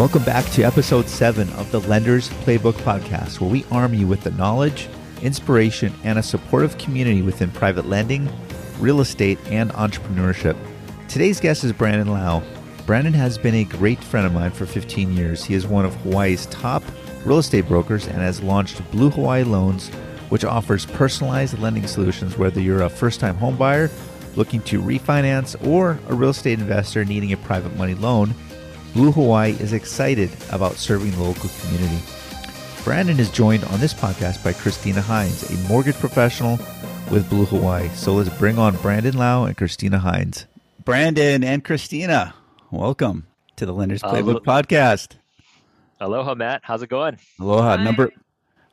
Welcome back to episode 7 of the Lenders Playbook podcast, where we arm you with the knowledge, inspiration, and a supportive community within private lending, real estate, and entrepreneurship. Today's guest is Brandon Lau. Brandon has been a great friend of mine for 15 years. He is one of Hawaii's top real estate brokers and has launched Blue Hawaii Loans, which offers personalized lending solutions whether you're a first time homebuyer looking to refinance or a real estate investor needing a private money loan. Blue Hawaii is excited about serving the local community. Brandon is joined on this podcast by Kristina Hinds, a mortgage professional with Blue Hawaii. So let's bring on Brandon Lau and Kristina Hinds. Brandon and Kristina, welcome to the Lenders Playbook uh, podcast. Aloha, Matt. How's it going? Aloha. Hi. Number.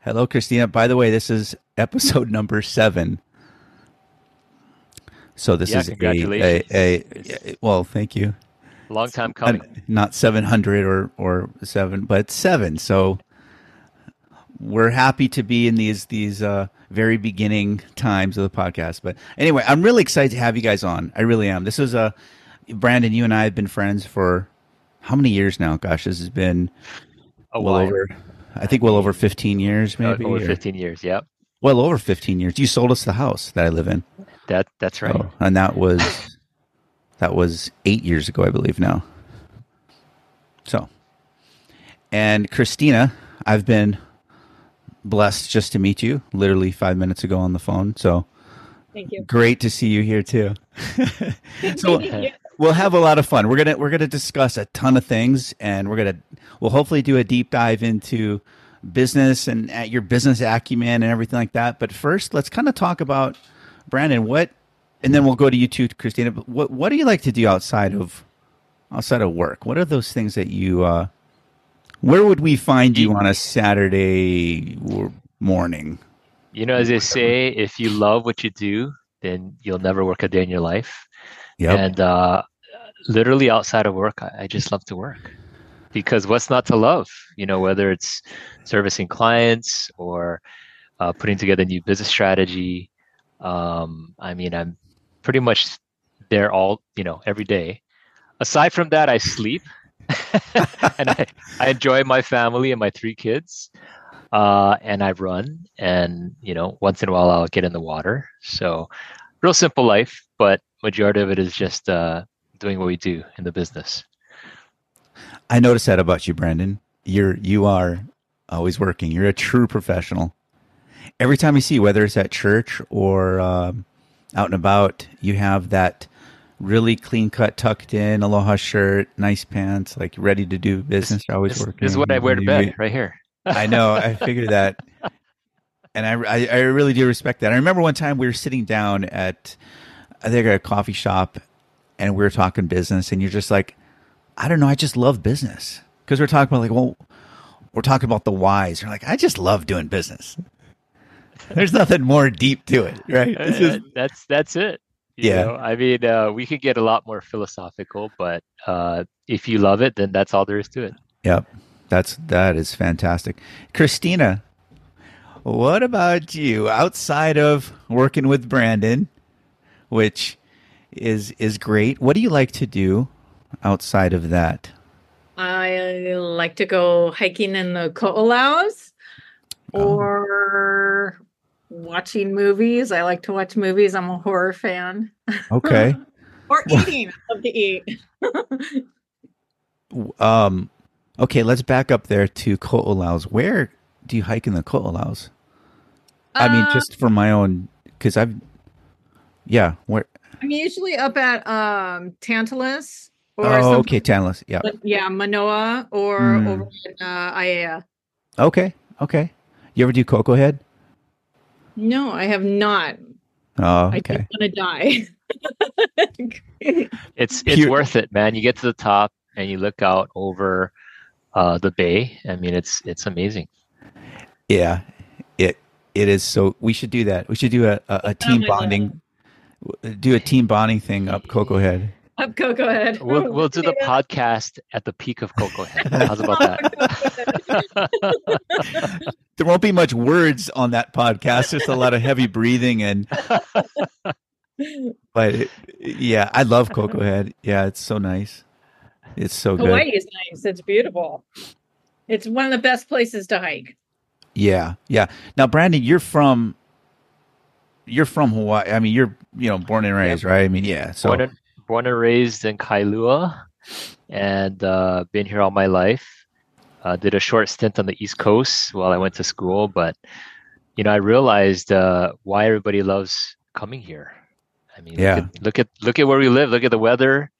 Hello, Kristina. By the way, this is episode number seven. So this yeah, is a, a, a, a, well, thank you. Long time coming. Not 700 or, or seven, but seven. So we're happy to be in these, these, uh, very beginning times of the podcast. But anyway, I'm really excited to have you guys on. I really am. This is a, Brandon, you and I have been friends for how many years now? Gosh, this has been a well while. over, I think well over 15 years, maybe. over 15 years. Yep. Well over 15 years. You sold us the house that I live in. That that's right. Oh, and that was that was eight years ago, I believe now. So, and Kristina, I've been blessed just to meet you literally five minutes ago on the phone. So, thank you. Great to see you here too. so, we'll have a lot of fun. We're gonna we're gonna discuss a ton of things, and we're gonna we'll hopefully do a deep dive into business and at your business acumen and everything like that. But first, let's kind of talk about Brandon, what, and then we'll go to you too, Kristina. But what what do you like to do outside of outside of work? What are those things that you? Uh, where would we find you on a Saturday morning? You know, as they say, if you love what you do, then you'll never work a day in your life. Yeah. And uh, literally outside of work, I, I just love to work because what's not to love? You know, whether it's servicing clients or uh, putting together a new business strategy, um, I mean, I'm pretty much there all, you know, every day. Aside from that, I sleep and I, I enjoy my family and my three kids. Uh, and I run and, you know, once in a while I'll get in the water. So real simple life, but majority of it is just, uh, doing what we do in the business. I noticed that about you, Brandon. You're, you are always working. You're a true professional every time you see, whether it's at church or um, out and about, you have that really clean cut, tucked in aloha shirt, nice pants, like ready to do business. You're always this, working. This is what I wear to bed right here. I know. I figured that. And I, I, I, really do respect that. I remember one time we were sitting down at, I think, a coffee shop and we were talking business, and you're just like, I don't know, I just love business. Because we're talking about, like, well, we're talking about the whys. You're like, I just love doing business. There's nothing more deep to it, right? Uh, just... That's that's it. You yeah. Know? I mean, uh, we could get a lot more philosophical, but uh, if you love it, then that's all there is to it. Yep, that's that is fantastic, Kristina. What about you? Outside of working with Brandon, which is is great. What do you like to do outside of that? I like to go hiking in the Ko'olaus oh. or watching movies. I like to watch movies. I'm a horror fan. Okay. or eating. I love to eat. um okay, let's back up there to Ko'olaus. Where do you hike in the Ko'olaus? Uh, I mean, uh, just for my own because I've yeah, where I'm usually up at um Tantalus or Oh, okay, Tantalus. Yeah. Yeah, Manoa or mm. over in uh Aiea. Okay. Okay. You ever do Koko Head? No, I have not. Oh, okay. I want to die. it's it's Pure. worth it, man. You get to the top and you look out over uh, the bay. I mean, it's it's amazing. Yeah, it it is. So we should do that. We should do a a, a team bonding, do a team bonding thing up Koko Head. Up Koko Head. We'll, oh, we'll do the podcast at the peak of Koko Head. How's about that? there won't be much words on that podcast. Just a lot of heavy breathing and. But it, yeah, I love Koko Head. Yeah, it's so nice. It's so good. Hawaii is nice. It's beautiful. It's one of the best places to hike. Yeah, yeah. Now, Brandon, you're from you're from Hawaii. I mean, you're you know born and raised, right? I mean, yeah. So born and, born and raised in Kailua, and uh, been here all my life. Uh, did a short stint on the East Coast while I went to school, but you know, I realized uh, why everybody loves coming here. I mean, yeah. look, at, look at look at where we live. Look at the weather.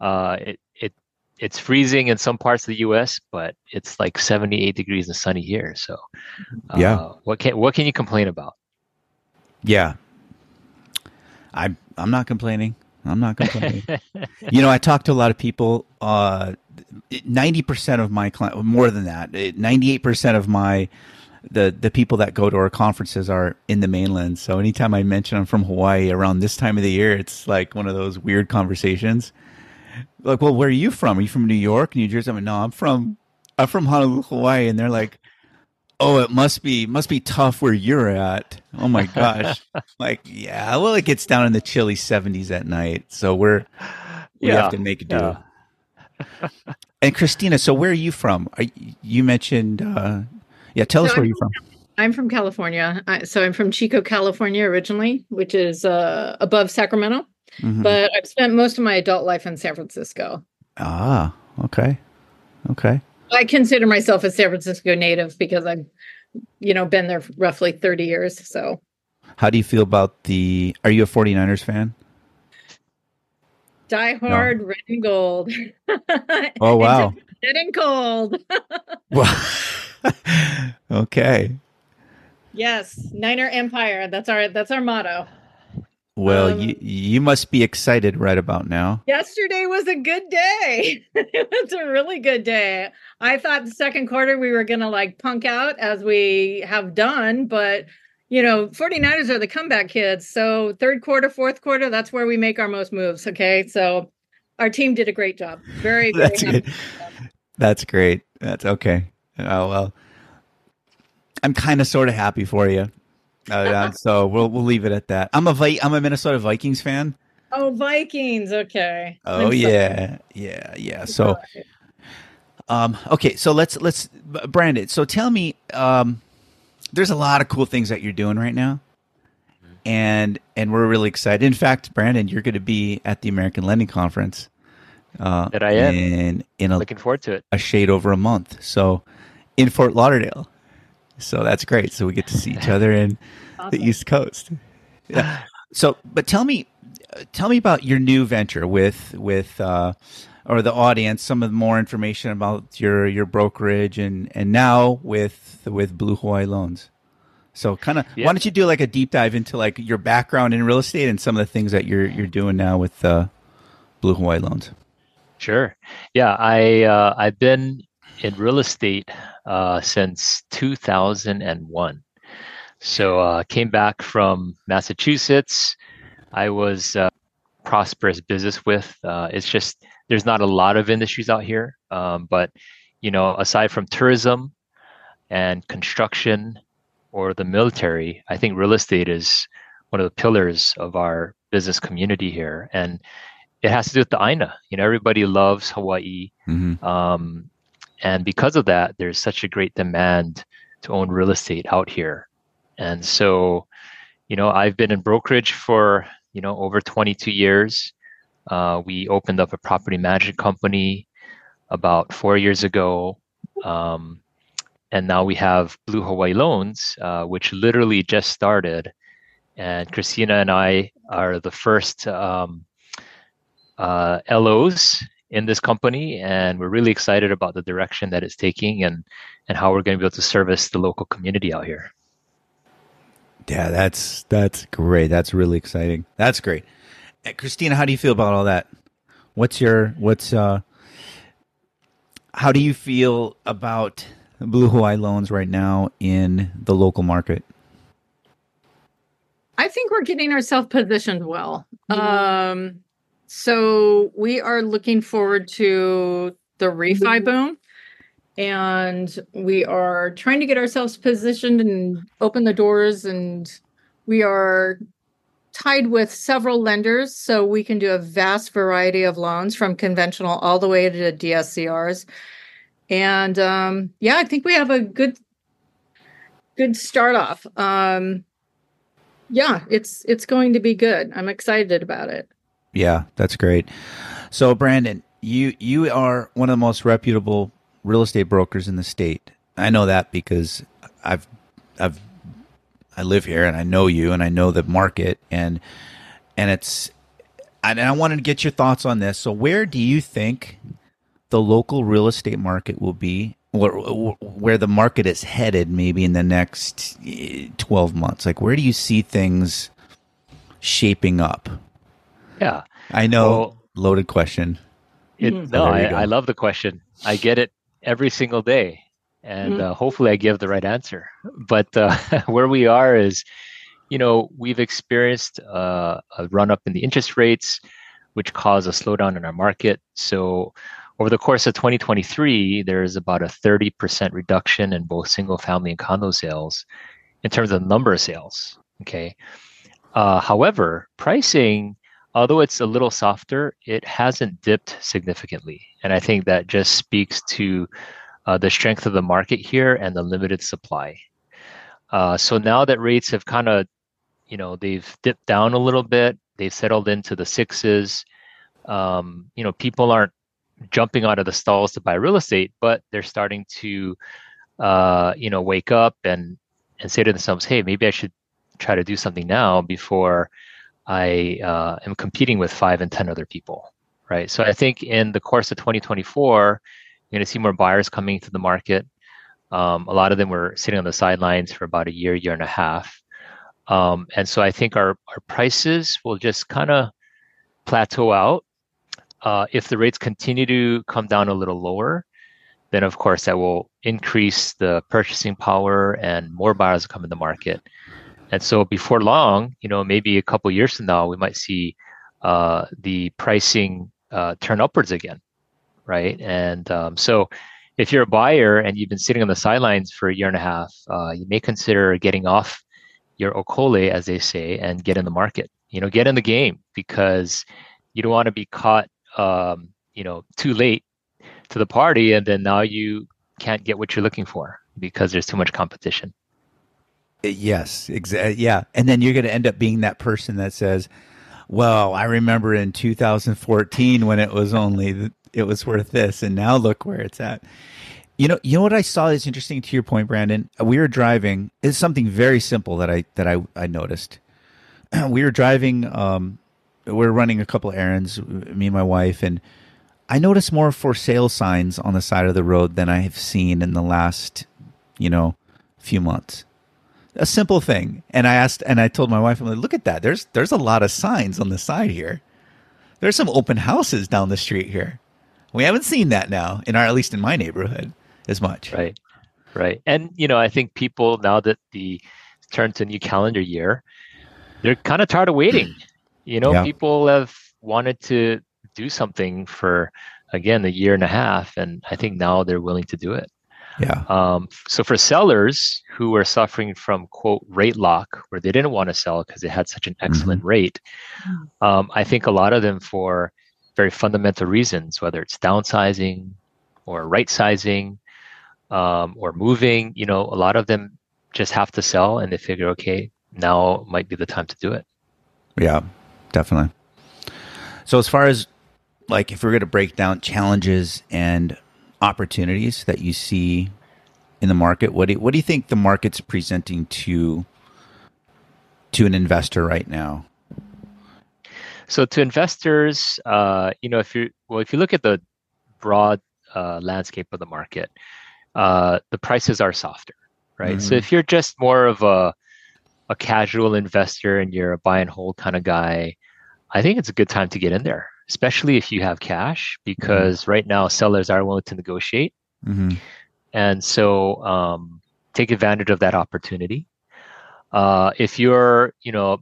Uh, it it it's freezing in some parts of the U.S., but it's like 78 degrees and sunny here. So, uh, yeah, what can what can you complain about? Yeah, I'm I'm not complaining. I'm not complaining. you know, I talk to a lot of people. Uh, ninety percent of my client, more than that, ninety-eight percent of my the the people that go to our conferences are in the mainland. So anytime I mention I'm from Hawaii around this time of the year, it's like one of those weird conversations. Like, well, where are you from? Are you from New York, New Jersey? I'm like, no, I'm from I'm from Honolulu, Hawaii, and they're like, oh, it must be must be tough where you're at. Oh my gosh, like yeah, well, it gets down in the chilly 70s at night, so we're we yeah, have to make do. Yeah. and Kristina, so where are you from? you mentioned uh, yeah, tell so us where I'm you're from. I'm from California. so I'm from Chico, California originally, which is uh, above Sacramento. Mm-hmm. But I've spent most of my adult life in San Francisco. Ah, okay. Okay. I consider myself a San Francisco native because I've, you know, been there roughly 30 years. So, how do you feel about the? Are you a 49ers fan? Die hard, no. red and gold. Oh wow! red and cold. well, okay. Yes, Niner Empire. That's our that's our motto. Well, um, you you must be excited right about now. Yesterday was a good day. it was a really good day. I thought the second quarter we were going to like punk out as we have done, but you know, 49ers are the comeback kids. So, third quarter, fourth quarter, that's where we make our most moves, okay? So, our team did a great job. Very, very That's good. That's great. That's okay. Oh well, I'm kind of sort of happy for you. Uh, so we'll we'll leave it at that. I'm a Vi- I'm a Minnesota Vikings fan. Oh, Vikings. Okay. Oh yeah, yeah, yeah. So, um, okay. So let's let's Brandon. So tell me, um, there's a lot of cool things that you're doing right now, and and we're really excited. In fact, Brandon, you're going to be at the American Lending Conference. Uh, that I am. In, in a, looking forward to it. A shade over a month. So in Fort Lauderdale. So that's great. So we get to see each other in awesome. the East Coast. Yeah. So, but tell me, tell me about your new venture with with uh, or the audience. Some of the more information about your your brokerage and and now with with Blue Hawaii Loans. So, kind of, yeah. why don't you do like a deep dive into like your background in real estate and some of the things that you're you're doing now with uh, Blue Hawaii Loans? Sure. Yeah, I uh, I've been in real estate uh, since 2001. So uh, came back from Massachusetts. I was uh, prosperous business with. Uh, it's just there's not a lot of industries out here, um, but you know, aside from tourism and construction or the military, I think real estate is one of the pillars of our business community here, and it has to do with the Aina. You know, everybody loves Hawaii. Mm-hmm. Um, and because of that, there's such a great demand to own real estate out here. And so, you know, I've been in brokerage for, you know, over 22 years. Uh, we opened up a property management company about four years ago. Um, and now we have Blue Hawaii Loans, uh, which literally just started. And Kristina and I are the first um, uh, LOs in this company, and we're really excited about the direction that it's taking and and how we're going to be able to service the local community out here. Yeah, that's that's great. That's really exciting. That's great. Uh, Kristina, how do you feel about all that? What's your what's uh how do you feel about Blue Hawaii loans right now in the local market? I think we're getting ourselves positioned well. Mm-hmm. Um so we are looking forward to the refi mm-hmm. boom and we are trying to get ourselves positioned and open the doors and we are tied with several lenders, so we can do a vast variety of loans from conventional all the way to DSCRs. And um, yeah, I think we have a good good start off. Um, yeah, it's it's going to be good. I'm excited about it. Yeah, that's great. So Brandon, you you are one of the most reputable real estate brokers in the state. I know that because I've I've I live here and I know you and I know the market and and it's and I wanted to get your thoughts on this. So where do you think the local real estate market will be or where the market is headed maybe in the next eh, 12 months? Like where do you see things shaping up? Yeah. I know well, loaded question. It, mm-hmm. no, I, I, love the question. I get it every single day and mm-hmm. uh, hopefully I give the right answer. But uh, where we are is, you know, we've experienced uh, a run up in the interest rates, which caused a slowdown in our market. So over the course of 2023, there's about a 30% reduction in both single family and condo sales in terms of number of sales. Okay. Uh, however, pricing, although it's a little softer, it hasn't dipped significantly. And I think that just speaks to uh, the strength of the market here and the limited supply. Uh, so now that rates have kind of, you know, they've dipped down a little bit, they've settled into the sixes. Um, you know, people aren't jumping out of the stalls to buy real estate, but they're starting to, uh, you know, wake up and and say to themselves, "Hey, maybe I should try to do something now before I uh, am competing with five and ten other people." Right. So I think in the course of 2024 you're going to see more buyers coming to the market. Um, a lot of them were sitting on the sidelines for about a year, year and a half. Um, and so I think our, our prices will just kind of plateau out. Uh, if the rates continue to come down a little lower, then of course that will increase the purchasing power and more buyers will come in the market. And so before long, you know, maybe a couple years from now, we might see uh, the pricing uh, turn upwards again right? And um, so, if you're a buyer and you've been sitting on the sidelines for a year and a half, uh, you may consider getting off your okole, as they say, and get in the market. You know, get in the game because you don't want to be caught, um, you know, too late to the party, and then now you can't get what you're looking for because there's too much competition. Uh, yes, exactly. Yeah, and then you're going to end up being that person that says, "Well, I remember in 2014 when it was only it was worth this, and now look where it's at. You know, you know what I saw is interesting to your point, Brandon. We were driving. It's something very simple that I that I I noticed. we were driving. Um, we we're running a couple errands, me and my wife, and I noticed more for sale signs on the side of the road than I have seen in the last, you know, few months. A simple thing, and I asked, and I told my wife, "I'm like, look at that. There's there's a lot of signs on the side here. There's some open houses down the street here." We haven't seen that now in our, at least in my neighborhood, as much. Right, right. And you know, I think people now that the turn to new calendar year, they're kind of tired of waiting. You know, yeah. people have wanted to do something for again a year and a half, and I think now they're willing to do it. Yeah. Um, so for sellers who are suffering from quote rate lock, where they didn't want to sell because they had such an excellent mm-hmm. rate, um, I think a lot of them for very fundamental reasons, whether it's downsizing or right sizing um, or moving, you know, a lot of them just have to sell and they figure, okay, now might be the time to do it. Yeah, definitely. So as far as like if we're going to break down challenges and opportunities that you see in the market, what do you, what do you think the market's presenting to to an investor right now? So to investors, uh, you know, if you well, if you look at the broad uh, landscape of the market, uh, the prices are softer, right? Mm-hmm. So if you're just more of a a casual investor and you're a buy and hold kind of guy, I think it's a good time to get in there, especially if you have cash, because mm-hmm. right now sellers are willing to negotiate, mm-hmm. and so um, take advantage of that opportunity. Uh, if you're, you know,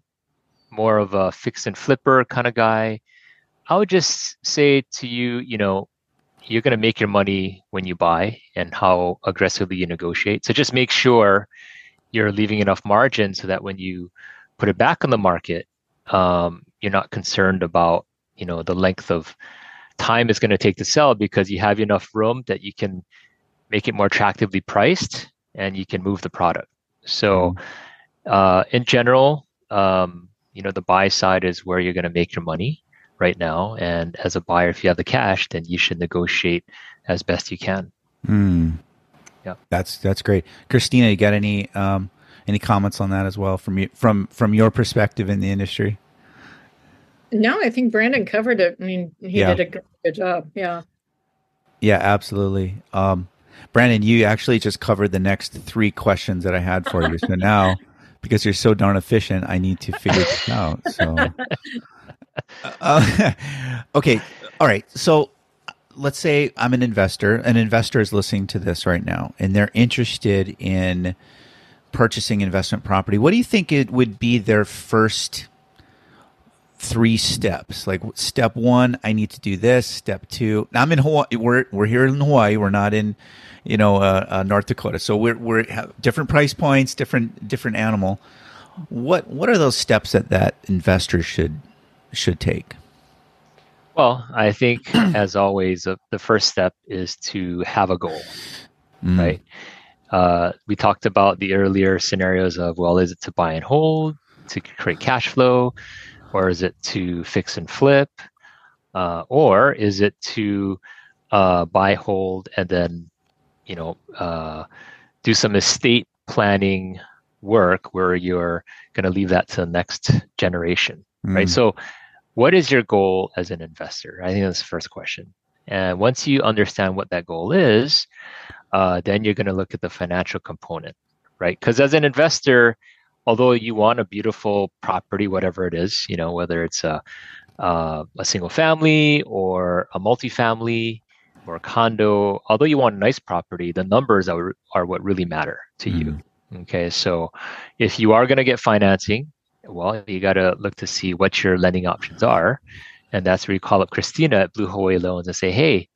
more of a fix and flipper kind of guy, I would just say to you, you know, you're going to make your money when you buy and how aggressively you negotiate. So just make sure you're leaving enough margin so that when you put it back on the market, um, you're not concerned about you know the length of time it's going to take to sell because you have enough room that you can make it more attractively priced and you can move the product. So, mm-hmm. uh, in general, um, you know, the buy side is where you're going to make your money right now. And as a buyer, if you have the cash, then you should negotiate as best you can. Mm. Yeah, that's that's great. Kristina, you got any um, any comments on that as well from you from from your perspective in the industry? No, I think Brandon covered it. I mean, he yeah. did a good job. Yeah. Yeah, absolutely. Um, Brandon, you actually just covered the next three questions that I had for you. So now, because you're so darn efficient, I need to figure this out. So, uh, okay, all right. So let's say I'm an investor. An investor is listening to this right now, and they're interested in purchasing investment property. What do you think it would be their first? Three steps. Like step one, I need to do this. Step two, I'm in Hawaii. We're we're here in Hawaii. We're not in, you know, uh, uh, North Dakota. So we're we're different price points, different different animal. What what are those steps that that investors should should take? Well, I think as always, uh, the first step is to have a goal, mm. right? Uh, we talked about the earlier scenarios of well, is it to buy and hold, to create cash flow, or is it to fix and flip, uh, or is it to uh, buy, hold, and then you know uh, do some estate planning work where you're going to leave that to the next generation, mm. right? So, what is your goal as an investor? I think that's the first question. And once you understand what that goal is, uh, then you're going to look at the financial component, right? Because as an investor, although you want a beautiful property, whatever it is, you know, whether it's a uh, a single family or a multifamily or a condo, although you want a nice property, the numbers are, are what really matter to mm. you. Okay, so if you are going to get financing, well, you got to look to see what your lending options are. And that's where you call up Kristina at Blue Hawaii Loans and say, hey,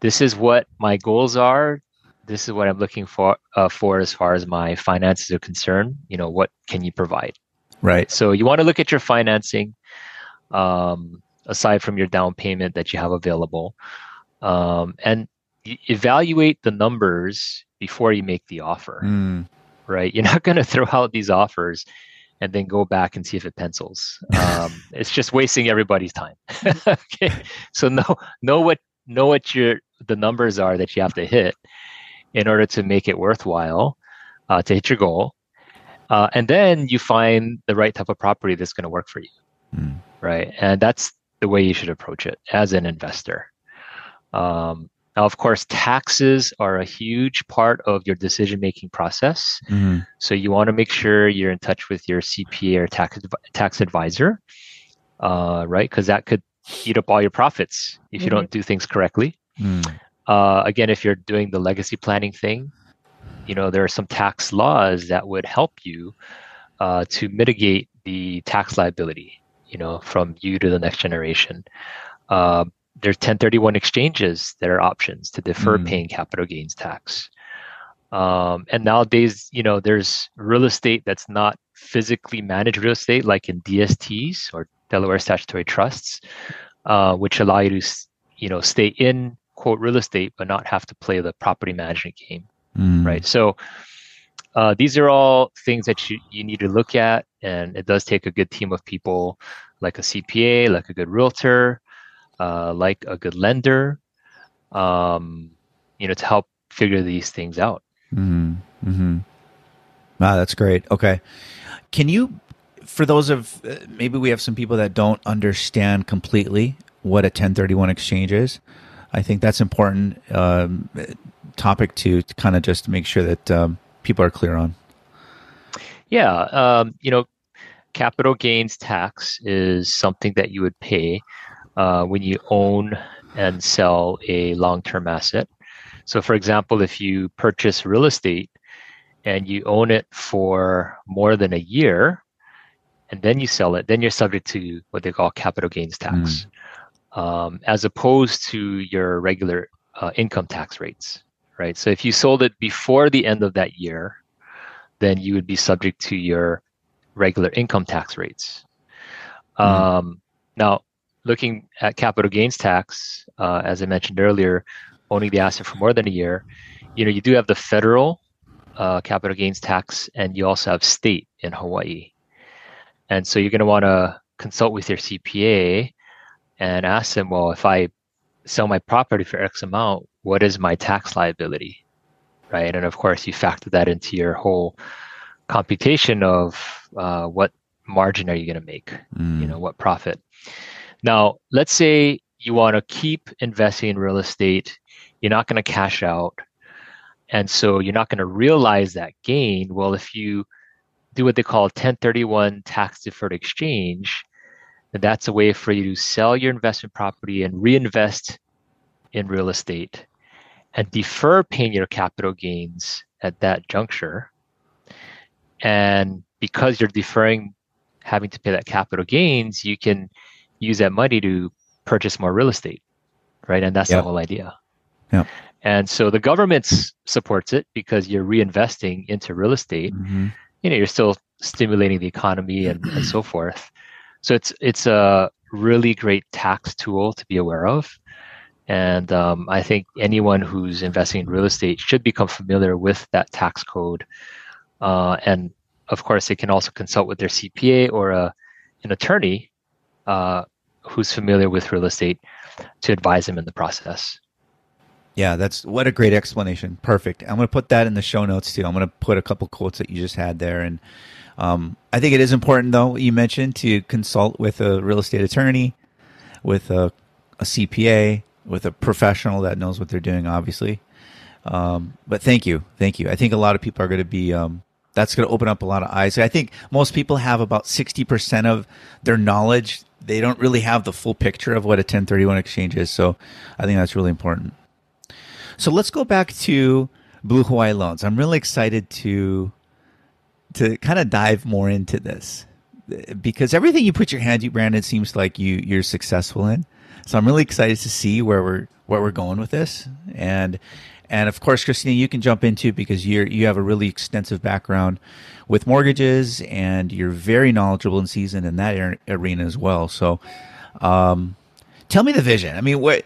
this is what my goals are this is what I'm looking for uh, for as far as my finances are concerned. You know, what can you provide? Right. So you want to look at your financing, um, aside from your down payment that you have available, um, and evaluate the numbers before you make the offer. Mm. Right. You're not going to throw out these offers and then go back and see if it pencils. Um, it's just wasting everybody's time. okay. So know know what know what your the numbers are that you have to hit in order to make it worthwhile uh, to hit your goal. Uh, and then you find the right type of property that's going to work for you. Mm. Right. And that's the way you should approach it as an investor. Um, now, of course, taxes are a huge part of your decision making process. Mm-hmm. So you want to make sure you're in touch with your CPA or tax, tax advisor, uh, right? Because that could eat up all your profits if mm-hmm. you don't do things correctly. Mm. Uh, again, if you're doing the legacy planning thing, you know there are some tax laws that would help you uh, to mitigate the tax liability. You know, from you to the next generation. Uh, there's 1031 exchanges that are options to defer mm. paying capital gains tax. Um, and nowadays, you know, there's real estate that's not physically managed real estate, like in DSTs or Delaware statutory trusts, uh, which allow you to, you know, stay in quote real estate but not have to play the property management game mm. right so uh, these are all things that you, you need to look at and it does take a good team of people like a cpa like a good realtor uh, like a good lender um, you know to help figure these things out mm-hmm. Mm-hmm. wow that's great okay can you for those of uh, maybe we have some people that don't understand completely what a 1031 exchange is I think that's important um, topic to, to kind of just make sure that um, people are clear on. Yeah, um, you know, capital gains tax is something that you would pay uh, when you own and sell a long-term asset. So, for example, if you purchase real estate and you own it for more than a year, and then you sell it, then you're subject to what they call capital gains tax. Mm um, as opposed to your regular uh, income tax rates, right? So if you sold it before the end of that year, then you would be subject to your regular income tax rates. Mm. Um, now, looking at capital gains tax, uh, as I mentioned earlier, owning the asset for more than a year, you know, you do have the federal uh, capital gains tax, and you also have state in Hawaii. And so you're going to want to consult with your CPA and ask them, well, if I sell my property for X amount, what is my tax liability? Right. And of course, you factor that into your whole computation of uh, what margin are you going to make? Mm. You know, what profit? Now, let's say you want to keep investing in real estate, you're not going to cash out. And so you're not going to realize that gain. Well, if you do what they call 1031 tax deferred exchange, then that's a way for you to sell your investment property and reinvest in real estate and defer paying your capital gains at that juncture. And because you're deferring having to pay that capital gains, you can use that money to purchase more real estate, right? And that's yep. the whole idea. Yeah. And so the government supports it because you're reinvesting into real estate. Mm-hmm. You know, you're still stimulating the economy and, and so forth. So it's it's a really great tax tool to be aware of. And um, I think anyone who's investing in real estate should become familiar with that tax code. Uh, and of course, they can also consult with their CPA or a, an attorney uh, who's familiar with real estate to advise them in the process. Yeah, that's what a great explanation. Perfect. I'm going to put that in the show notes too. I'm going to put a couple quotes that you just had there. And um, I think it is important, though, you mentioned to consult with a real estate attorney, with a, a CPA, with a professional that knows what they're doing, obviously. Um, but thank you. Thank you. I think a lot of people are going to be, um, that's going to open up a lot of eyes. I think most people have about 60% of their knowledge. They don't really have the full picture of what a 1031 exchange is. So I think that's really important. So let's go back to Blue Hawaii Loans. I'm really excited to to kind of dive more into this because everything you put your hand to, Brandon, seems like you you're successful in. So I'm really excited to see where we're where we're going with this, and and of course, Kristina, you can jump into because you're you have a really extensive background with mortgages, and you're very knowledgeable and seasoned in that arena as well. So, um, tell me the vision. I mean, what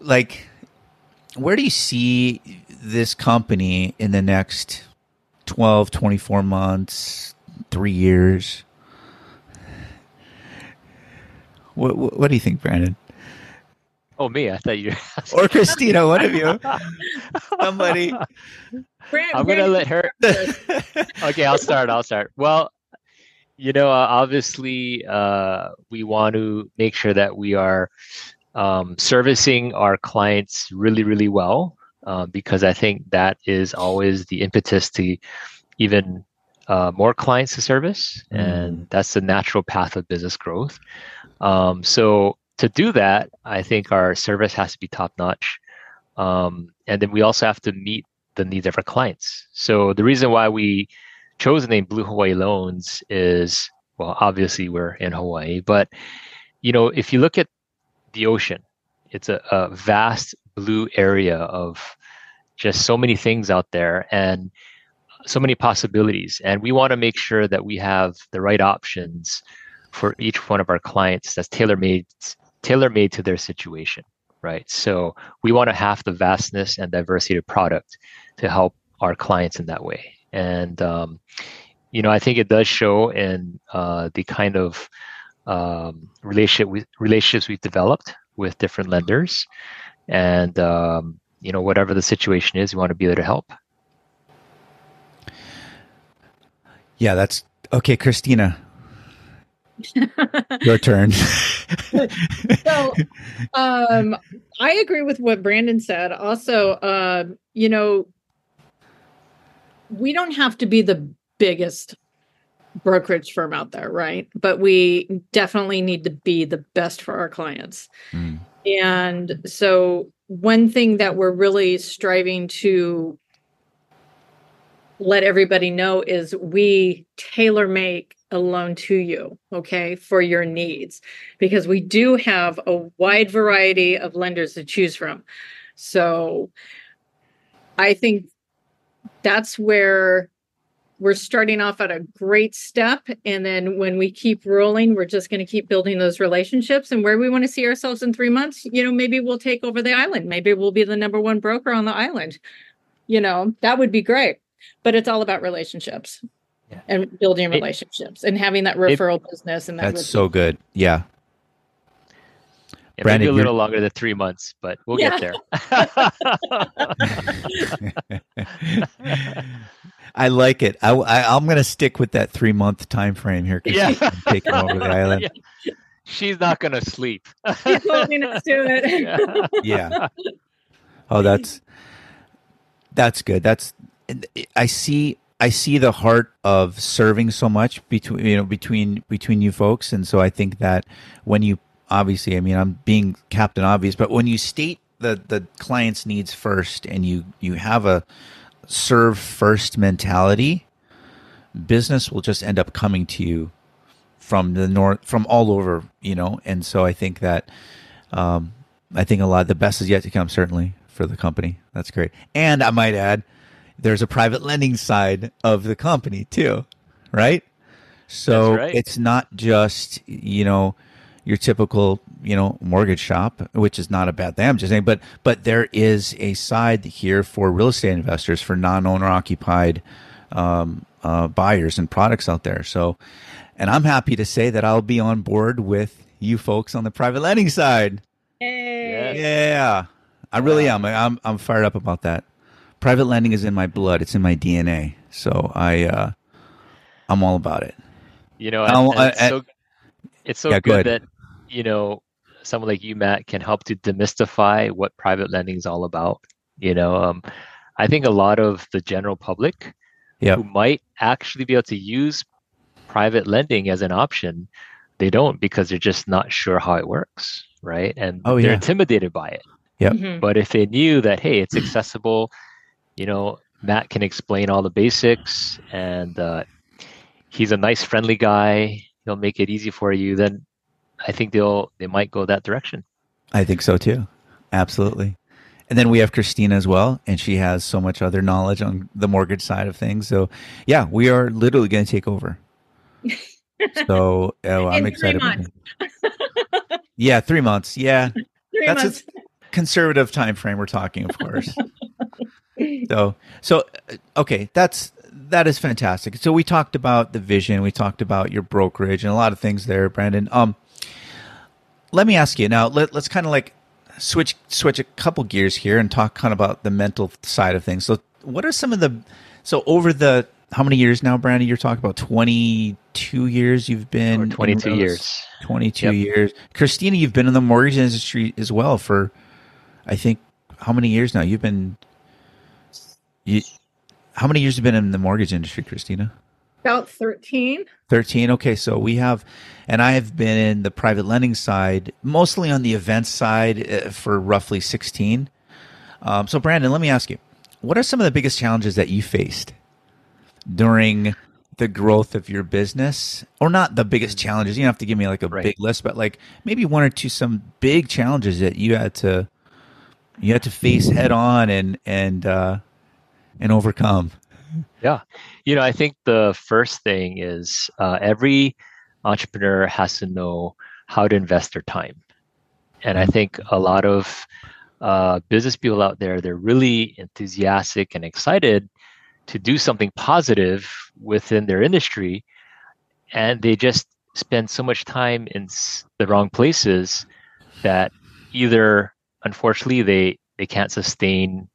like where do you see this company in the next 12, 24 months, three years? What, what, what do you think, Brandon? Oh, me? I thought you. or Kristina, one of you. Somebody. I'm going to let her. okay, I'll start. I'll start. Well, you know, uh, obviously, uh, we want to make sure that we are um, servicing our clients really, really well, uh, because I think that is always the impetus to even uh, more clients to service, mm. and that's the natural path of business growth. Um, so to do that, I think our service has to be top notch, um, and then we also have to meet the needs of our clients. So the reason why we chose the name Blue Hawaii Loans is well, obviously we're in Hawaii, but you know if you look at the ocean. It's a, a vast blue area of just so many things out there and so many possibilities. And we want to make sure that we have the right options for each one of our clients that's tailor made tailor made to their situation right so we want to have the vastness and diversity of product to help our clients in that way and um, you know i think it does show in uh, the kind of um, relationship with relationships we've developed with different lenders, and um, you know whatever the situation is, we want to be there to help. Yeah, that's okay, Kristina. Your turn. so, um, I agree with what Brandon said. Also, uh, you know, we don't have to be the biggest brokerage firm out there, right? But we definitely need to be the best for our clients. Mm. And so, one thing that we're really striving to let everybody know is we tailor make a loan to you, okay, for your needs, because we do have a wide variety of lenders to choose from. So, I think that's where we're starting off at a great step and then when we keep rolling we're just going to keep building those relationships and where we want to see ourselves in 3 months you know maybe we'll take over the island. Maybe we'll be the number one broker on the island. You know that would be great but it's all about relationships yeah. and building relationships it, and having that referral it, business and that that's so good. Yeah yeah, Brandon, maybe a little longer than three months, but we'll yeah. get there. I like it. I, I am going to stick with that three month time frame here. Yeah, taking over the island. Yeah. She's not going to sleep. She's holding us to it. yeah. Oh, that's that's good. That's I see. I see the heart of serving so much between you know between between you folks, and so I think that when you obviously, I mean, I'm being Captain Obvious, but when you state the the client's needs first, and you you have a serve first mentality, business will just end up coming to you from the north, from all over, you know. And so I think that um, I think a lot the best is yet to come, certainly for the company. That's great. And I might add, there's a private lending side of the company too, right? So right. it's not just you know your typical, you know, mortgage shop, which is not a bad thing. I'm just saying, but but there is a side here for real estate investors, for non-owner occupied um, uh, buyers and products out there. So, and I'm happy to say that I'll be on board with you folks on the private lending side. Hey. Yeah, I really am. I'm I'm fired up about that. Private lending is in my blood. It's in my DNA. So I, uh, I'm all about it. You know, and, and I, so, it's so yeah, good that you know, someone like you, Matt, can help to demystify what private lending is all about. You know, um, I think a lot of the general public yep. who might actually be able to use private lending as an option, they don't because they're just not sure how it works, right? And oh, they're yeah. intimidated by it. Yep. Mm-hmm. But if they knew that, hey, it's accessible, you know, Matt can explain all the basics, and uh, he's a nice, friendly guy. He'll make it easy for you. Then I think they'll they might go that direction. I think so too. Absolutely. And then we have Kristina as well, and she has so much other knowledge on the mortgage side of things. So, yeah, we are literally going to take over. So, oh, I'm excited. yeah, three months. Yeah, three that's months. a conservative time frame we're talking, of course. so, so uh, okay, that's that is fantastic. So we talked about the vision, we talked about your brokerage, and a lot of things there, Brandon. Um, let me ask you now. Let, let's kind of like switch switch a couple gears here and talk kind of about the mental side of things. So, what are some of the so over the how many years now, Brandon? You're talking about 22 years you've been or 22 years. 22 yep. years. Kristina, you've been in the mortgage industry as well for I think how many years now? You've been you how many years have you been in the mortgage industry, Kristina? About 13. 13. Okay. So we have, and I have been in the private lending side, mostly on the events side uh, for roughly 16. Um, so, Brandon, let me ask you what are some of the biggest challenges that you faced during the growth of your business? Or not the biggest challenges. You don't have to give me like a right. big list, but like maybe one or two, some big challenges that you had to. You had to face head on and and uh, and overcome. Yeah. You know, I think the first thing is uh, every entrepreneur has to know how to invest their time. And I think a lot of uh, business people out there, they're really enthusiastic and excited to do something positive within their industry. And they just spend so much time in the wrong places that either, unfortunately, they, they can't sustain,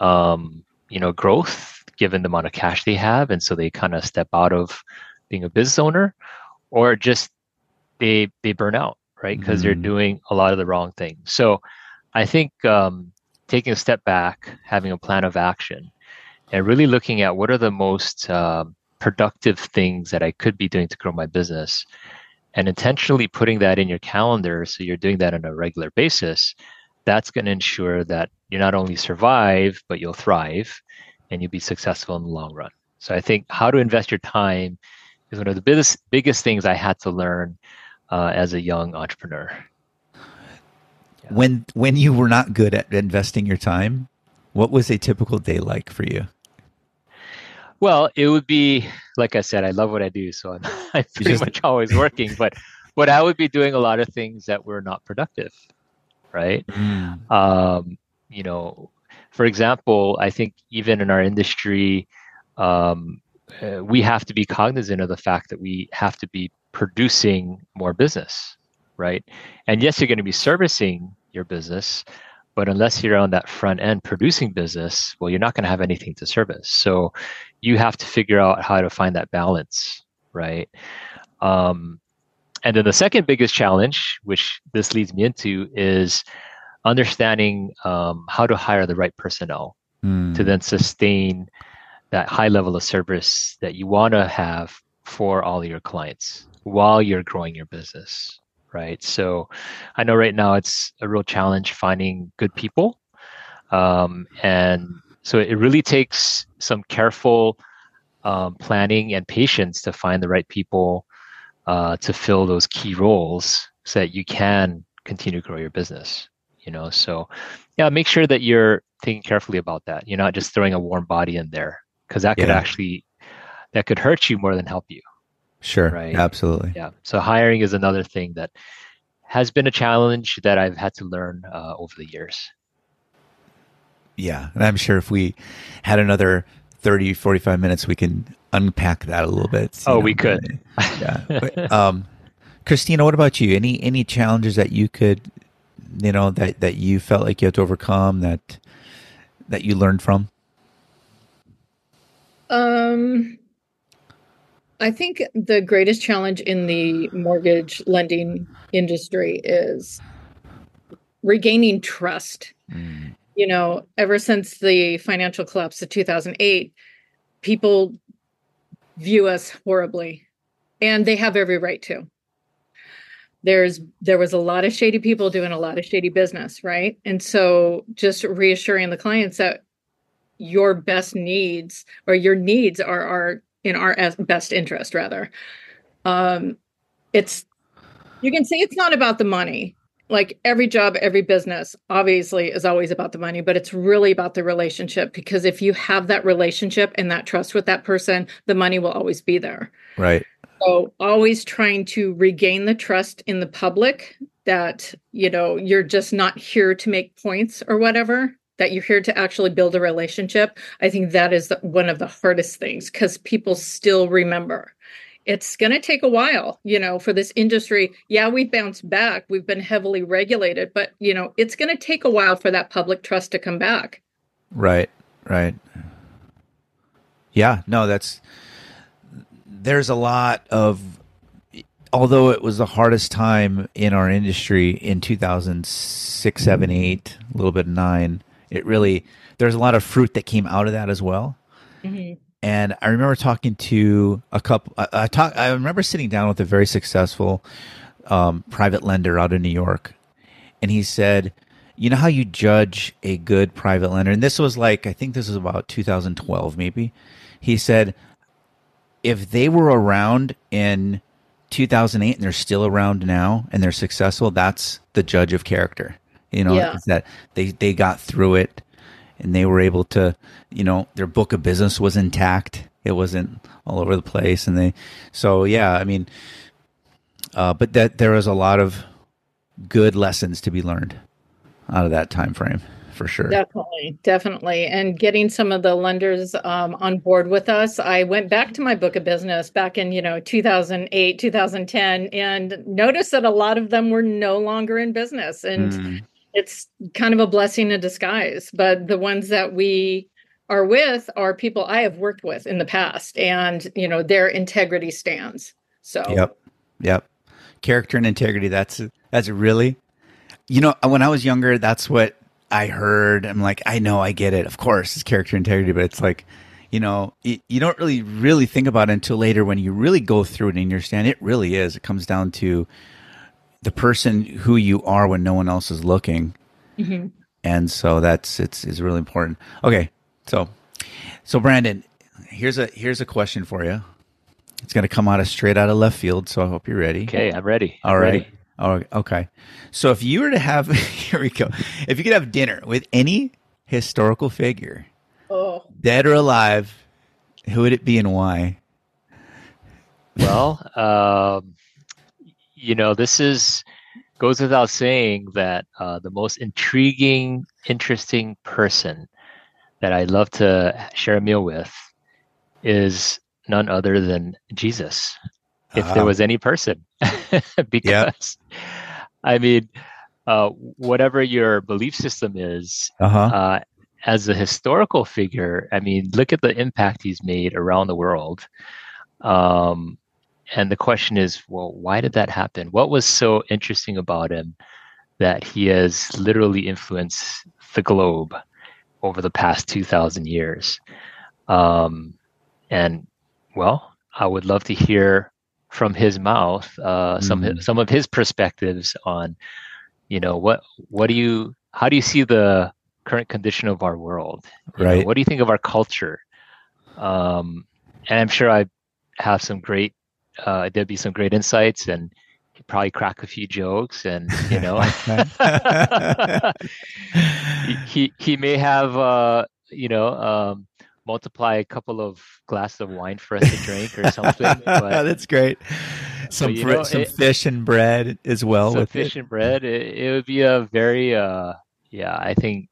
um, you know, growth given the amount of cash they have, and so they kind of step out of being a business owner, or just they they burn out, right? Because mm they're doing a lot of the wrong things. So I think um, taking a step back, having a plan of action, and really looking at what are the most uh, productive things that I could be doing to grow my business, and intentionally putting that in your calendar so you're doing that on a regular basis. That's going to ensure that you not only survive, but you'll thrive and you'll be successful in the long run. So I think how to invest your time is one of the biggest biggest things I had to learn uh, as a young entrepreneur. Yeah. When when you were not good at investing your time, what was a typical day like for you? Well, it would be like I said, I love what I do, so I'm, I'm pretty just, much always working. But but I would be doing a lot of things that were not productive, right? Mm. Um, you know, for example, I think even in our industry, um, uh, we have to be cognizant of the fact that we have to be producing more business, right? And yes, you're going to be servicing your business, but unless you're on that front end producing business, well, you're not going to have anything to service. So you have to figure out how to find that balance, right? Um, and then the second biggest challenge, which this leads me into, is understanding um, how to hire the right personnel mm. to then sustain that high level of service that you want to have for all your clients while you're growing your business right so i know right now it's a real challenge finding good people um, and so it really takes some careful um, planning and patience to find the right people uh, to fill those key roles so that you can continue to grow your business you know? So yeah make sure that you're thinking carefully about that. You're not just throwing a warm body in there because that could yeah. actually that could hurt you more than help you sure. right? Absolutely. Yeah. So hiring is another thing that has been a challenge that i've had to learn uh, over the years. Yeah. And i'm sure if we had another 30 45 minutes we can unpack that a little bit oh know, we could. Yeah. But, um Kristina what about you? Any any challenges that you could you know that that you felt like you had to overcome that that you learned from? Um i think the greatest challenge in the mortgage lending industry is regaining trust. Mm. you know ever since the financial collapse of 2008 people view us horribly and they have every right to there's there was a lot of shady people doing a lot of shady business right? And so just reassuring the clients that your best needs or your needs are are in our best interest rather. Um it's you can say it's not about the money. Like every job every business obviously is always about the money but it's really about the relationship because if you have that relationship and that trust with that person the money will always be there. Right so always trying to regain the trust in the public that, you know, you're just not here to make points or whatever, that you're here to actually build a relationship. I think that is the, one of the hardest things because people still remember. It's going to take a while, you know, for this industry. Yeah, we've bounced back. We've been heavily regulated, but, you know, it's going to take a while for that public trust to come back. Right, right. Yeah, no, that's there's a lot of although it was the hardest time in our industry in 2006 7 8 a little bit 9 it really there's a lot of fruit that came out of that as well. Mm-hmm. and i remember talking to a couple I, I talk i remember sitting down with a very successful um, private lender out of new york. And he said you know how you judge a good private lender? And this was like i think this was about 2012 maybe. He said if they were around in 2008 and they're still around now and they're successful, that's the judge of character. You know, yeah. that they they got through it and they were able to, you know, their book of business was intact. It wasn't all over the place, and they. So yeah, I mean, uh, but that there was a lot of good lessons to be learned out of that time frame for sure. Definitely, definitely. And getting some of the lenders um, on board with us. I went back to my book of business back in, you know, 2008, 2010, and noticed that a lot of them were no longer in business. And mm. it's kind of a blessing in disguise. But the ones that we are with are people I have worked with in the past, and, you know, their integrity stands. So, yep, yep. Character and integrity. That's that's really you know when i was younger that's what I heard. I'm like, I know, I get it. Of course, it's character integrity, but it's like, you know, it, you don't really, really think about it until later when you really go through it and understand it really is. It comes down to the person who you are when no one else is looking. Mm-hmm. And so that's, it's, is really important. Okay. So, so Brandon, here's a, here's a question for you. It's going to come out of straight out of left field. So I hope you're ready. Okay. I'm ready. All right. Oh, okay. So if you were to have, here we go. If you could have dinner with any historical figure, oh. dead or alive, Who would it be and why? Well, um, you know, this is goes without saying that uh, the most intriguing, interesting person that I love to share a meal with is none other than Jesus. If uh-huh. there was any person, because I mean, uh, whatever your belief system is, uh-huh. uh, as a historical figure, I mean, look at the impact he's made around the world. Um, and the question is, well, why did that happen? What was so interesting about him that he has literally influenced the globe over the past 2,000 years? Um, and well, I would love to hear from his mouth uh, some mm. some of his perspectives on, you know, what what do you how do you see the current condition of our world? You right. Know, what do you think of our culture? Um, and I'm sure I have some great uh, there'd be some great insights and probably crack a few jokes and you know he, he may have uh you know um multiply a couple of glasses of wine for us to drink or something but, that's great some fr- know, some it, fish and bread as well with fish it. and bread it, it would be a very uh yeah i think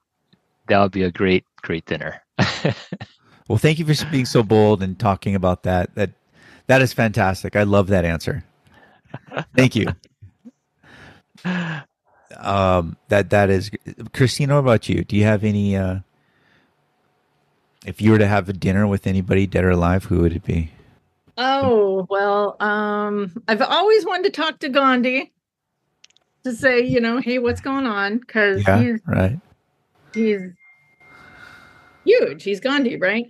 that would be a great great dinner well thank you for being so bold and talking about that that that is fantastic. I love that answer. Thank you. Um, that that is Kristina. What about you? Do you have any? Uh, if you were to have a dinner with anybody, dead or alive, who would it be? Oh well, um, I've always wanted to talk to Gandhi to say, you know, hey, what's going on? Because yeah, he's right. He's huge. He's Gandhi, right?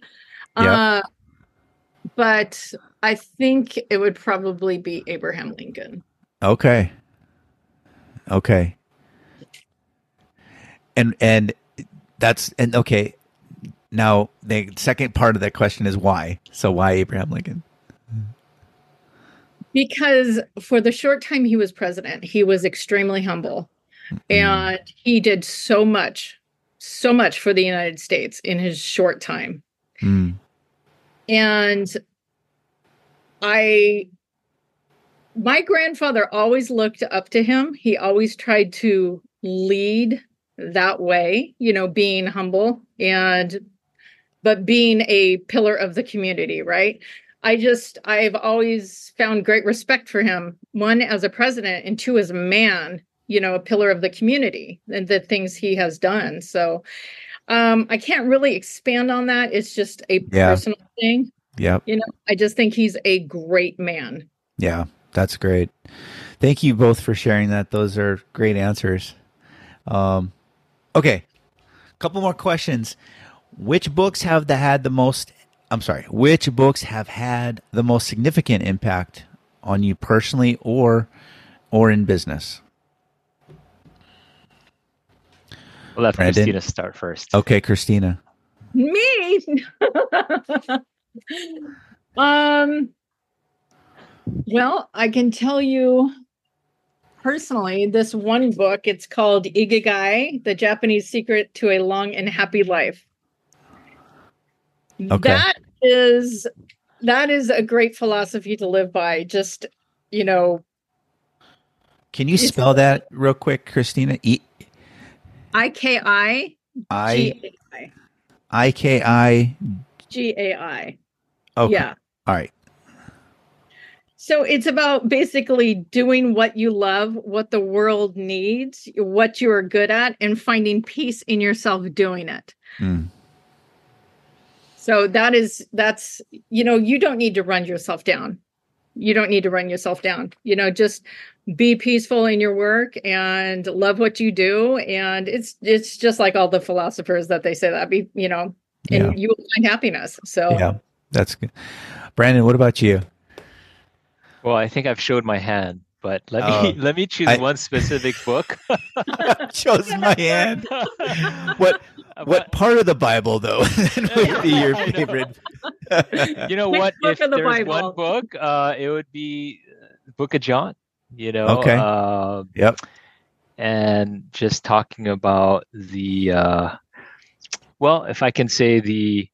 Yeah. Uh, but I think it would probably be Abraham Lincoln. Okay. Okay. And and that's and okay. Now the second part of that question is why. So why Abraham Lincoln? Because for the short time he was president, he was extremely humble. Mm-hmm. And he did so much, so much for the United States in his short time. Mm. And I my grandfather always looked up to him. He always tried to lead that way, you know, being humble and but being a pillar of the community, right? I just I've always found great respect for him, one as a president and two as a man, you know, a pillar of the community and the things he has done. So um I can't really expand on that. It's just a yeah. personal thing. Yeah. You know, I just think he's a great man. Yeah, that's great. Thank you both for sharing that. Those are great answers. Um, okay, a couple more questions. Which books have the, had the most? I'm sorry. Which books have had the most significant impact on you personally or or in business? We'll let Brandon? Kristina start first. Okay, Kristina. Me? um well, I can tell you personally this one book. It's called Ikigai: The Japanese Secret to a Long and Happy Life. Okay. That is that is a great philosophy to live by. Just, you know, Can you spell that real quick, Kristina? E I K I I I K I G A I. Okay. Yeah. All right. So it's about basically doing what you love, what the world needs, what you are good at, and finding peace in yourself doing it. Mm. So that is, that's, you know, you don't need to run yourself down. You don't need to run yourself down. You know, just be peaceful in your work and love what you do. And it's, it's just like all the philosophers that they say that be, you know, and yeah. you will find happiness. So, yeah. That's good. Brandon, what about you? Well, I think I've showed my hand, but let me uh, let me choose I, one specific book. Chose my hand. What what part of the Bible though would be your favorite? you know what? If the there's Bible? one book, uh, it would be the Book of John. You know. Okay. Uh, yep. And just talking about the, uh, well, if I can say the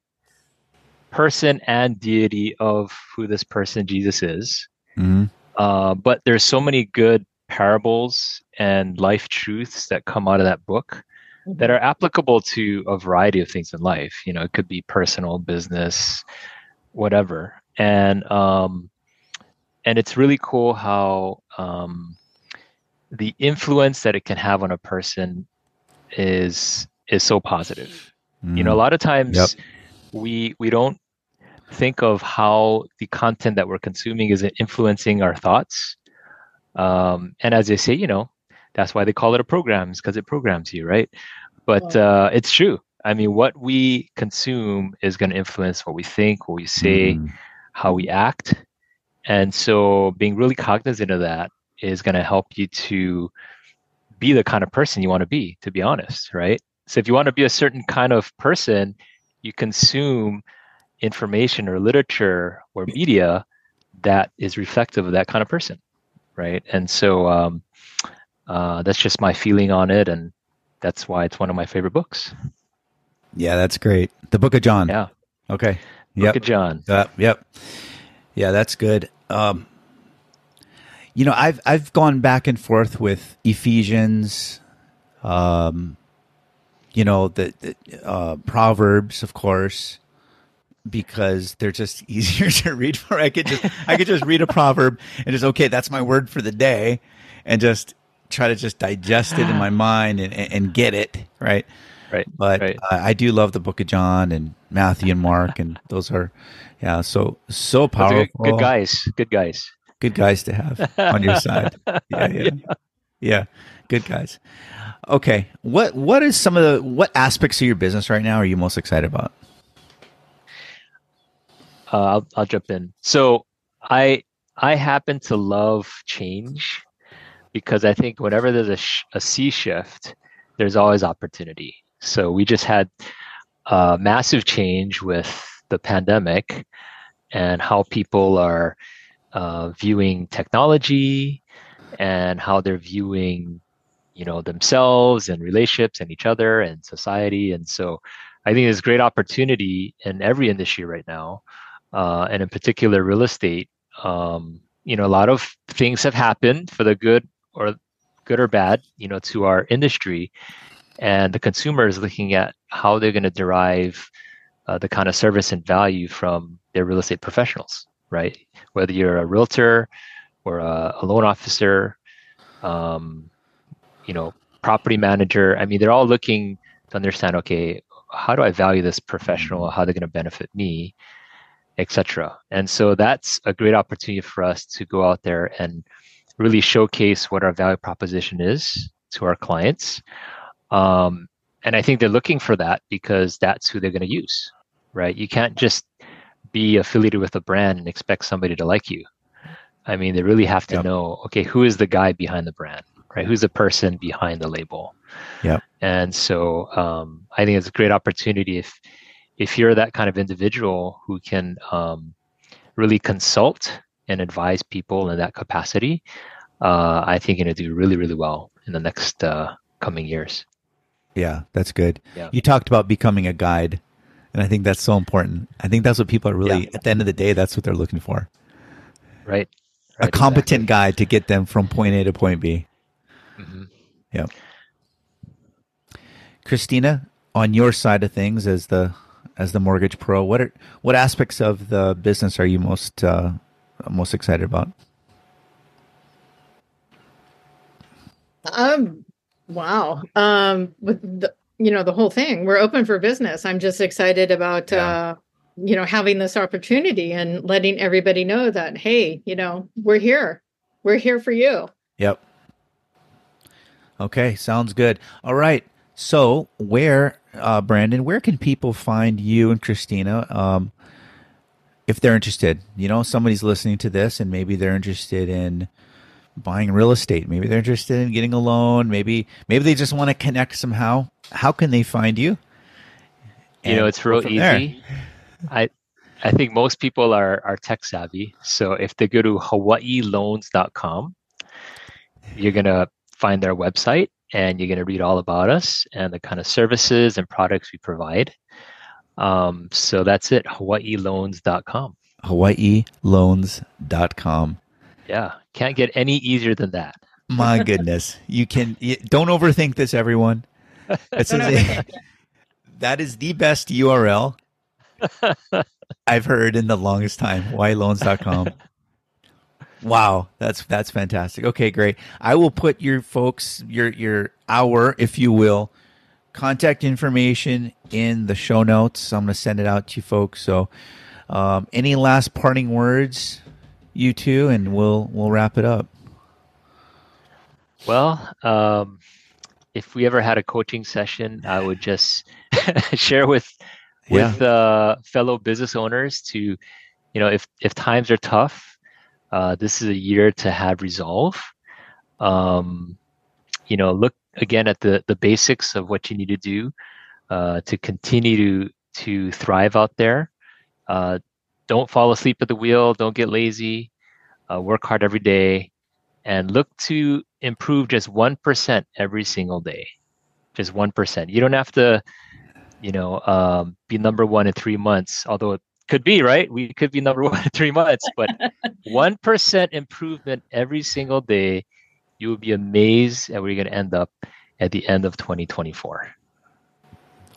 person and deity of who this person Jesus is. Mm-hmm. Uh, but there's so many good parables and life truths that come out of that book mm-hmm. that are applicable to a variety of things in life. You know, it could be personal, business, whatever. And um, and it's really cool how um, the influence that it can have on a person is is so positive. Mm. You know, a mm. lot of times yep. we we don't think of how the content that we're consuming is influencing our thoughts. Um, and as they say, you know, that's why they call it a program, because it programs you, right? But uh, it's true. I mean, what we consume is going to influence what we think, what we say, mm. how we act. And so being really cognizant of that is going to help you to be the kind of person you want to be, to be honest, right? So if you want to be a certain kind of person, you consume information or literature or media that is reflective of that kind of person, right? And so um, uh, that's just my feeling on it, and that's why it's one of my favorite books. Yeah, that's great. The Book of John. Yeah. Okay. Book yep. of John. Uh, yep. Yeah, that's good. Um, you know, I've I've gone back and forth with Ephesians, um, you know, the, the uh, Proverbs, of course, because they're just easier to read for. I could just I could just read a proverb and just okay, that's my word for the day, and just try to just digest it in my mind and, and get it right. Right. But right. Uh, I do love the Book of John and Matthew and Mark, and those are yeah, so so powerful. Good, good guys. Good guys. Good guys to have on your side. Yeah, yeah, yeah. yeah. Good guys. Okay. What what is some of the what aspects of your business right now are you most excited about? uh, I'll, I'll jump in. So I I happen to love change because I think whenever there's a, sh- a sea shift, there's always opportunity. So we just had a massive change with the pandemic and how people are uh, viewing technology and how they're viewing you know themselves and relationships and each other and society and so i think there's great opportunity in every industry right now uh, and in particular real estate, um, you know, a lot of things have happened for the good or good or bad, you know, to our industry, and the consumer is looking at how they're going to derive uh, the kind of service and value from their real estate professionals, right? Whether you're a realtor or a, a loan officer, um, you know, property manager. I mean, they're all looking to understand, okay, how do I value this professional? How they're going to benefit me? etc. And so that's a great opportunity for us to go out there and really showcase what our value proposition is to our clients. Um, and I think they're looking for that because that's who they're going to use, right? You can't just be affiliated with a brand and expect somebody to like you. I mean, they really have to yep. know, okay, who is the guy behind the brand, right? Who's the person behind the label? Yeah. And so um, I think it's a great opportunity if if you're that kind of individual who can um, really consult and advise people in that capacity, uh, I think you're going to do really, really well in the next uh, coming years. Yeah, that's good. Yeah. You talked about becoming a guide, and I think that's so important. I think that's what people are really, yeah. at the end of the day, that's what they're looking for. Right. right a competent exactly. guide to get them from point A to point B. Mm-hmm. Yeah. Kristina, on your side of things as the as the mortgage pro. What are what aspects of the business are you most uh, most excited about? Um, wow. Um, with the you know the whole thing, we're open for business. I'm just excited about yeah. uh, you know having this opportunity and letting everybody know that hey, you know we're here, we're here for you. Yep. Okay, sounds good. All right. So, where, uh, Brandon, where can people find you and Kristina um, if they're interested? You know, somebody's listening to this and maybe they're interested in buying real estate. Maybe they're interested in getting a loan. Maybe maybe they just want to connect somehow. How can they find you? And you know, it's real easy. There. I I think most people are are tech savvy. So if they go to hawaiiloans.com, you're gonna find their website and you're going to read all about us and the kind of services and products we provide. Um, so that's it, hawaiiloans.com. hawaiiloans.com. Yeah, can't get any easier than that. My goodness. You can you, don't overthink this everyone. A, that is the best URL I've heard in the longest time. hawaiiloans.com. Wow, that's that's fantastic. Okay, great. I will put your folks your your hour, if you will, contact information in the show notes. I'm going to send it out to you folks. So, um, any last parting words, you two, and we'll we'll wrap it up. Well, um, if we ever had a coaching session, I would just share with with yeah. uh, fellow business owners to, you know, if if times are tough, uh, this is a year to have resolve. Um, you know, look again at the the basics of what you need to do uh, to continue to to thrive out there. Uh, don't fall asleep at the wheel. Don't get lazy. Uh, work hard every day, and look to improve just one percent every single day. Just one percent. You don't have to, you know, um, be number one in three months. Although it could be right. We could be number one in three months, but one percent improvement every single day you will be amazed at where you're going to end up at the end of 2024.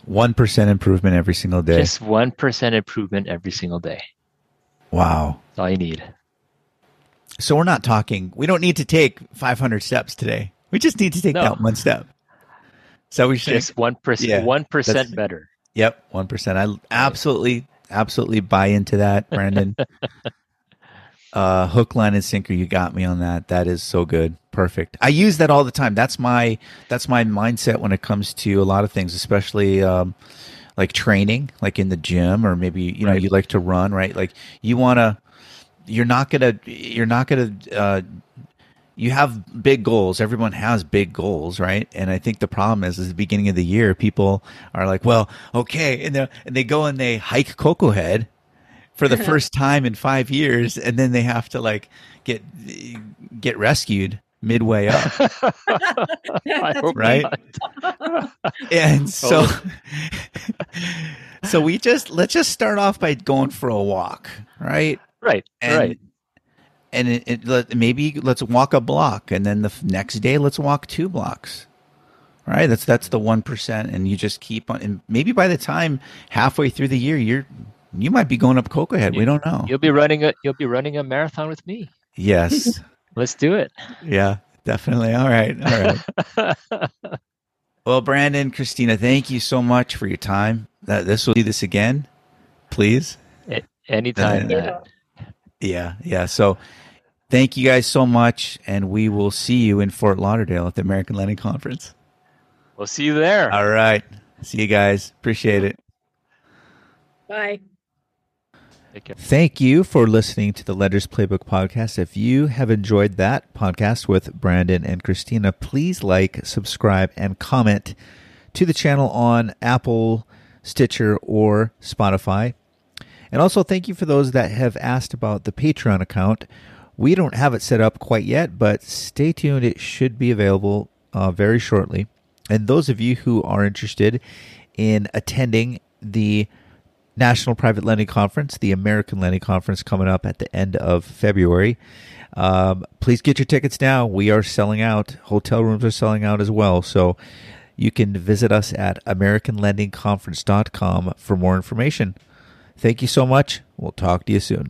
1% improvement every single day. Just 1% improvement every single day. Wow. That's all you need. So we're not talking, we don't need to take 500 steps today. We just need to take no. that one step. So we should just 1%, yeah, 1% better. Yep, 1%. I absolutely, absolutely buy into that, Brandon. uh, hook, line, and sinker. You got me on that. That is so good. Perfect. I use that all the time. That's my that's my mindset when it comes to a lot of things, especially um, like training, like in the gym, or maybe you know right. you like to run, right? Like you want to. You're not gonna. You're not gonna. Uh, you have big goals. Everyone has big goals, right? And I think the problem is, is the beginning of the year, people are like, well, okay. And, and they go and they hike Koko Head for the first time in five years, and then they have to like get get rescued midway up. right? and so so we just let's just start off by going for a walk, right? Right. And, right. And it, it, let, maybe let's walk a block, and then the next day let's walk two blocks. Right, that's that's the one percent, and you just keep on. And maybe by the time halfway through the year, you're you might be going up Koko Head. You, we don't know. You'll be running a you'll be running a marathon with me. Yes. Let's do it. Yeah, definitely. All right. All right. well, Brandon, Kristina, thank you so much for your time. That this will do this again, please. anytime. Uh, yeah, yeah. So thank you guys so much, and we will see you in Fort Lauderdale at the American Lending Conference. We'll see you there. All right. See you guys. Appreciate it. Bye. Thank you for listening to the Lenders Playbook podcast. If you have enjoyed that podcast with Brandon and Kristina, please like, subscribe, and comment to the channel on Apple, Stitcher, or Spotify. And also, thank you for those that have asked about the Patreon account. We don't have it set up quite yet, but stay tuned. It should be available uh, very shortly. And those of you who are interested in attending the National Private Lending Conference, the American Lending Conference, coming up at the end of February. Um, please get your tickets now. We are selling out. Hotel rooms are selling out as well. So you can visit us at AmericanLendingConference.com for more information. Thank you so much. We'll talk to you soon.